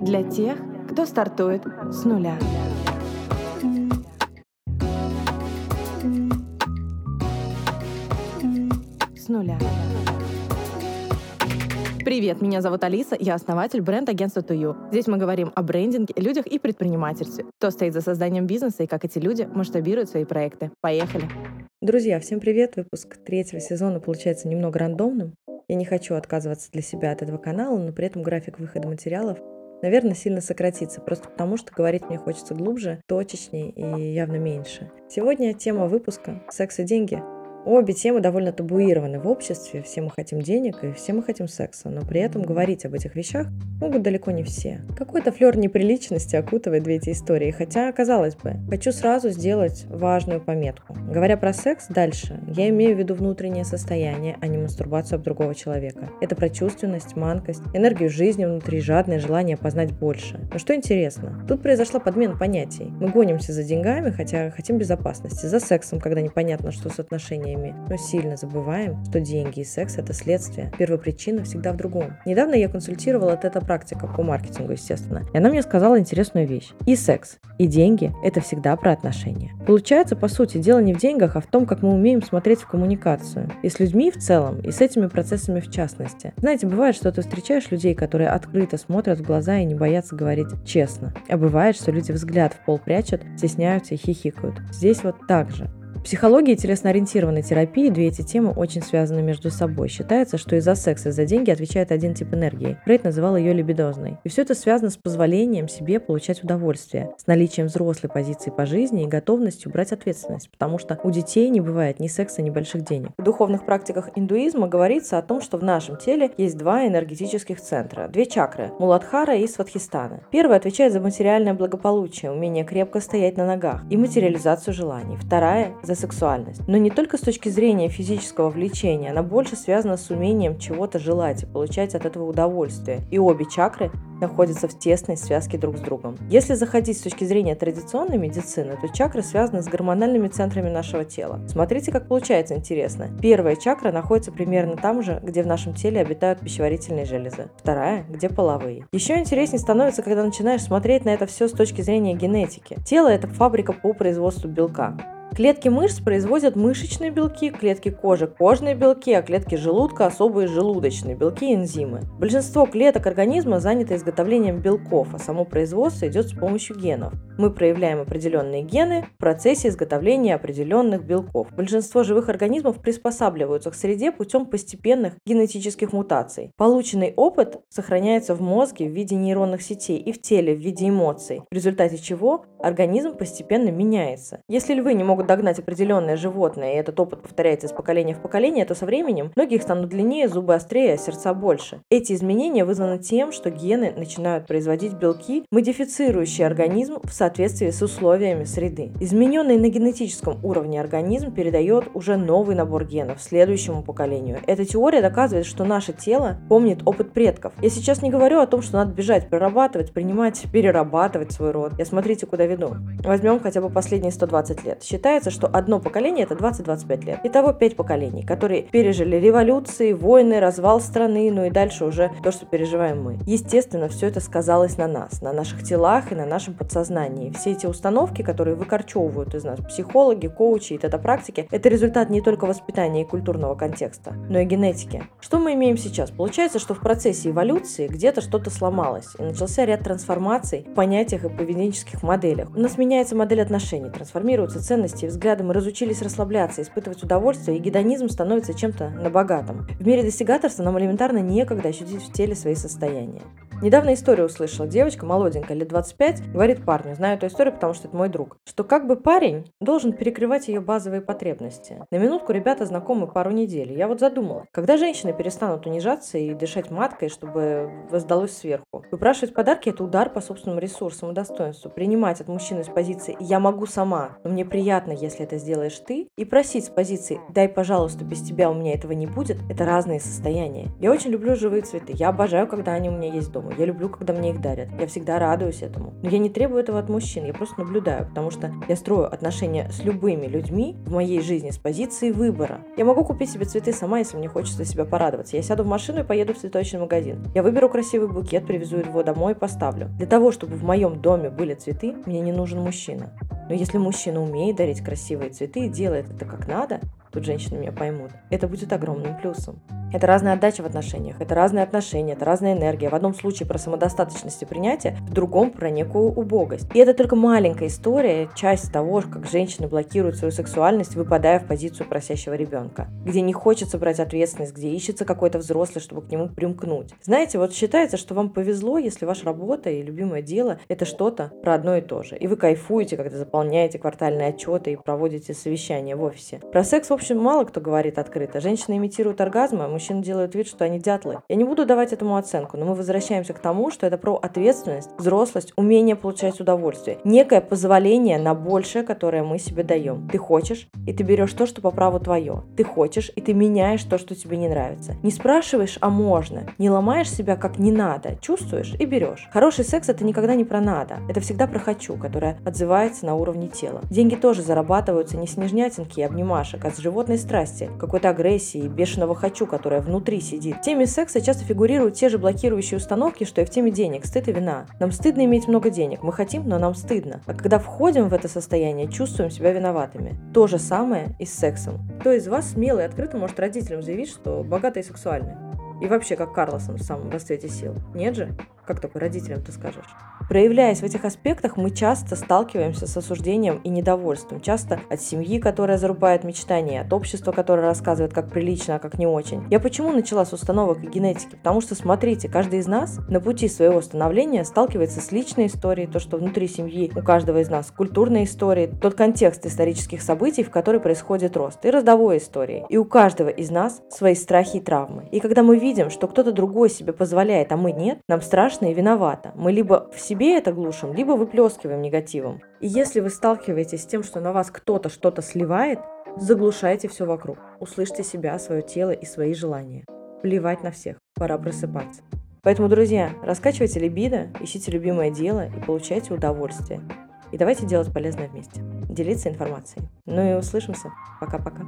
для тех, кто стартует с нуля. С нуля. Привет, меня зовут Алиса, я основатель бренд-агентства Тую. Здесь мы говорим о брендинге, людях и предпринимательстве. Кто стоит за созданием бизнеса и как эти люди масштабируют свои проекты. Поехали! Друзья, всем привет! Выпуск третьего сезона получается немного рандомным. Я не хочу отказываться для себя от этого канала, но при этом график выхода материалов наверное, сильно сократится, просто потому что говорить мне хочется глубже, точечнее и явно меньше. Сегодня тема выпуска «Секс и деньги». Обе темы довольно табуированы в обществе, все мы хотим денег и все мы хотим секса, но при этом говорить об этих вещах могут далеко не все. Какой-то флер неприличности окутывает две эти истории, хотя, казалось бы, хочу сразу сделать важную пометку. Говоря про секс дальше, я имею в виду внутреннее состояние, а не мастурбацию об другого человека. Это про чувственность, манкость, энергию жизни внутри, жадное желание познать больше. Но что интересно, тут произошла подмена понятий. Мы гонимся за деньгами, хотя хотим безопасности, за сексом, когда непонятно, что с отношениями отношениями, но сильно забываем, что деньги и секс – это следствие. Первопричина всегда в другом. Недавно я консультировала тета-практика по маркетингу, естественно, и она мне сказала интересную вещь. И секс, и деньги – это всегда про отношения. Получается, по сути, дело не в деньгах, а в том, как мы умеем смотреть в коммуникацию. И с людьми в целом, и с этими процессами в частности. Знаете, бывает, что ты встречаешь людей, которые открыто смотрят в глаза и не боятся говорить честно. А бывает, что люди взгляд в пол прячут, стесняются и хихикают. Здесь вот так же психологии и телесно-ориентированной терапии две эти темы очень связаны между собой. Считается, что из-за секса и за деньги отвечает один тип энергии. Фрейд называл ее либидозной. И все это связано с позволением себе получать удовольствие, с наличием взрослой позиции по жизни и готовностью брать ответственность, потому что у детей не бывает ни секса, ни больших денег. В духовных практиках индуизма говорится о том, что в нашем теле есть два энергетических центра, две чакры – Муладхара и Сватхистана. Первая отвечает за материальное благополучие, умение крепко стоять на ногах и материализацию желаний. Вторая – за сексуальность. Но не только с точки зрения физического влечения, она больше связана с умением чего-то желать и получать от этого удовольствие. И обе чакры находятся в тесной связке друг с другом. Если заходить с точки зрения традиционной медицины, то чакры связаны с гормональными центрами нашего тела. Смотрите, как получается интересно. Первая чакра находится примерно там же, где в нашем теле обитают пищеварительные железы. Вторая, где половые. Еще интереснее становится, когда начинаешь смотреть на это все с точки зрения генетики. Тело – это фабрика по производству белка. Клетки мышц производят мышечные белки, клетки кожи – кожные белки, а клетки желудка – особые желудочные белки и энзимы. Большинство клеток организма занято изготовлением белков, а само производство идет с помощью генов. Мы проявляем определенные гены в процессе изготовления определенных белков. Большинство живых организмов приспосабливаются к среде путем постепенных генетических мутаций. Полученный опыт сохраняется в мозге в виде нейронных сетей и в теле в виде эмоций, в результате чего организм постепенно меняется. Если львы не могут догнать определенное животное, и этот опыт повторяется из поколения в поколение, то со временем ноги их станут длиннее, зубы острее, а сердца больше. Эти изменения вызваны тем, что гены начинают производить белки, модифицирующие организм в соответствии соответствии с условиями среды. Измененный на генетическом уровне организм передает уже новый набор генов следующему поколению. Эта теория доказывает, что наше тело помнит опыт предков. Я сейчас не говорю о том, что надо бежать, прорабатывать, принимать, перерабатывать свой род. Я смотрите, куда веду. Возьмем хотя бы последние 120 лет. Считается, что одно поколение это 20-25 лет. Итого 5 поколений, которые пережили революции, войны, развал страны, ну и дальше уже то, что переживаем мы. Естественно, все это сказалось на нас, на наших телах и на нашем подсознании сознании. Все эти установки, которые выкорчевывают из нас психологи, коучи и тета-практики, это результат не только воспитания и культурного контекста, но и генетики. Что мы имеем сейчас? Получается, что в процессе эволюции где-то что-то сломалось, и начался ряд трансформаций в понятиях и поведенческих моделях. У нас меняется модель отношений, трансформируются ценности и взгляды, мы разучились расслабляться, испытывать удовольствие, и гедонизм становится чем-то на богатом. В мире достигаторства нам элементарно некогда ощутить в теле свои состояния. Недавно историю услышала. Девочка молоденькая, лет 25, говорит парню, знаю эту историю, потому что это мой друг, что как бы парень должен перекрывать ее базовые потребности. На минутку ребята знакомы пару недель. Я вот задумала, когда женщины перестанут унижаться и дышать маткой, чтобы воздалось сверху. Выпрашивать подарки – это удар по собственным ресурсам и достоинству. Принимать от мужчины с позиции «я могу сама, но мне приятно, если это сделаешь ты» и просить с позиции «дай, пожалуйста, без тебя у меня этого не будет» – это разные состояния. Я очень люблю живые цветы. Я обожаю, когда они у меня есть дома. Я люблю, когда мне их дарят. Я всегда радуюсь этому. Но я не требую этого от мужчин, я просто наблюдаю, потому что я строю отношения с любыми людьми в моей жизни с позиции выбора. Я могу купить себе цветы сама, если мне хочется себя порадоваться. Я сяду в машину и поеду в цветочный магазин. Я выберу красивый букет, привезу его домой и поставлю. Для того, чтобы в моем доме были цветы, мне не нужен мужчина. Но если мужчина умеет дарить красивые цветы и делает это как надо, тут женщины меня поймут, это будет огромным плюсом. Это разная отдача в отношениях, это разные отношения, это разная энергия. В одном случае про самодостаточность и принятие, в другом про некую убогость. И это только маленькая история, часть того, как женщины блокируют свою сексуальность, выпадая в позицию просящего ребенка, где не хочется брать ответственность, где ищется какой-то взрослый, чтобы к нему примкнуть. Знаете, вот считается, что вам повезло, если ваша работа и любимое дело – это что-то про одно и то же. И вы кайфуете, когда заполняете квартальные отчеты и проводите совещания в офисе. Про секс, в общем, мало кто говорит открыто. Женщины имитируют оргазмы, а мужчины делают вид, что они дятлы. Я не буду давать этому оценку, но мы возвращаемся к тому, что это про ответственность, взрослость, умение получать удовольствие. Некое позволение на большее, которое мы себе даем. Ты хочешь, и ты берешь то, что по праву твое. Ты хочешь, и ты меняешь то, что тебе не нравится. Не спрашиваешь, а можно. Не ломаешь себя как не надо. Чувствуешь и берешь. Хороший секс это никогда не про надо. Это всегда про хочу, которое отзывается на уровне тела. Деньги тоже зарабатываются не с нежнятинки и обнимашек, а с животной страсти, какой-то агрессии бешеного хочу, которая внутри сидит. В теме секса часто фигурируют те же блокирующие установки, что и в теме денег, стыд и вина. Нам стыдно иметь много денег, мы хотим, но нам стыдно. А когда входим в это состояние, чувствуем себя виноватыми. То же самое и с сексом. Кто из вас смело и открыто может родителям заявить, что богатый и сексуальный? И вообще, как Карлосон в самом расцвете сил. Нет же? Как только родителям ты скажешь? Проявляясь в этих аспектах, мы часто сталкиваемся с осуждением и недовольством. Часто от семьи, которая зарубает мечтания, от общества, которое рассказывает, как прилично, а как не очень. Я почему начала с установок и генетики? Потому что, смотрите, каждый из нас на пути своего становления сталкивается с личной историей, то, что внутри семьи у каждого из нас, культурной историей, тот контекст исторических событий, в который происходит рост, и родовой истории. И у каждого из нас свои страхи и травмы. И когда мы видим, что кто-то другой себе позволяет, а мы нет, нам страшно и виновато. Мы либо в себе себе это глушим, либо выплескиваем негативом. И если вы сталкиваетесь с тем, что на вас кто-то что-то сливает, заглушайте все вокруг. Услышьте себя, свое тело и свои желания. Плевать на всех. Пора просыпаться. Поэтому, друзья, раскачивайте либидо, ищите любимое дело и получайте удовольствие. И давайте делать полезное вместе. Делиться информацией. Ну и услышимся. Пока-пока.